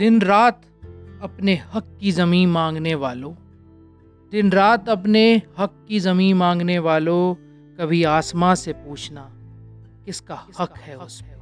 दिन रात अपने हक की ज़मीं मांगने वालों दिन रात अपने हक की ज़मीं मांगने वालों, कभी आसमां से पूछना, किसका हक है उसमें